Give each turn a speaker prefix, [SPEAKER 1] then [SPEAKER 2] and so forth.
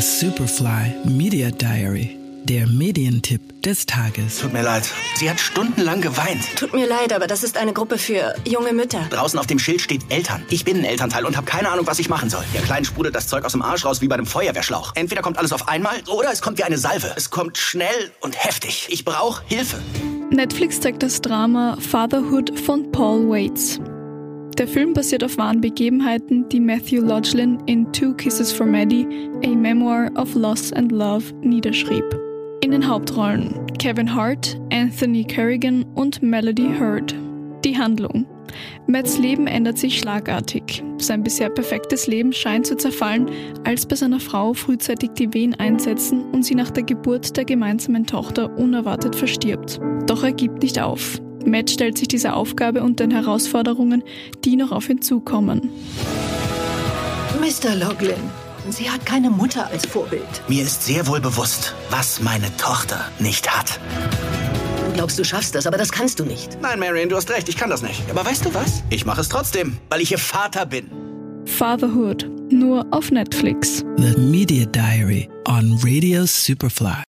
[SPEAKER 1] Superfly Media Diary. Der Medientipp des Tages.
[SPEAKER 2] Tut mir leid. Sie hat stundenlang geweint.
[SPEAKER 3] Tut mir leid, aber das ist eine Gruppe für junge Mütter.
[SPEAKER 2] Draußen auf dem Schild steht Eltern. Ich bin ein Elternteil und habe keine Ahnung, was ich machen soll. Der Kleinen sprudelt das Zeug aus dem Arsch raus wie bei einem Feuerwehrschlauch. Entweder kommt alles auf einmal oder es kommt wie eine Salve. Es kommt schnell und heftig. Ich brauche Hilfe.
[SPEAKER 4] Netflix zeigt das Drama Fatherhood von Paul Waits. Der Film basiert auf wahren Begebenheiten, die Matthew Lodglin in Two Kisses for Maddie, A Memoir of Loss and Love niederschrieb. In den Hauptrollen Kevin Hart, Anthony Kerrigan und Melody Hurd. Die Handlung. Matts Leben ändert sich schlagartig. Sein bisher perfektes Leben scheint zu zerfallen, als bei seiner Frau frühzeitig die Wehen einsetzen und sie nach der Geburt der gemeinsamen Tochter unerwartet verstirbt. Doch er gibt nicht auf. Matt stellt sich dieser Aufgabe und den Herausforderungen, die noch auf ihn zukommen.
[SPEAKER 3] Mr. Loglin, Sie hat keine Mutter als Vorbild.
[SPEAKER 2] Mir ist sehr wohl bewusst, was meine Tochter nicht hat.
[SPEAKER 3] Du glaubst, du schaffst das, aber das kannst du nicht.
[SPEAKER 2] Nein, Marion, du hast recht, ich kann das nicht. Aber weißt du was? Ich mache es trotzdem, weil ich ihr Vater bin.
[SPEAKER 4] Fatherhood, nur auf Netflix.
[SPEAKER 1] The Media Diary on Radio Superfly.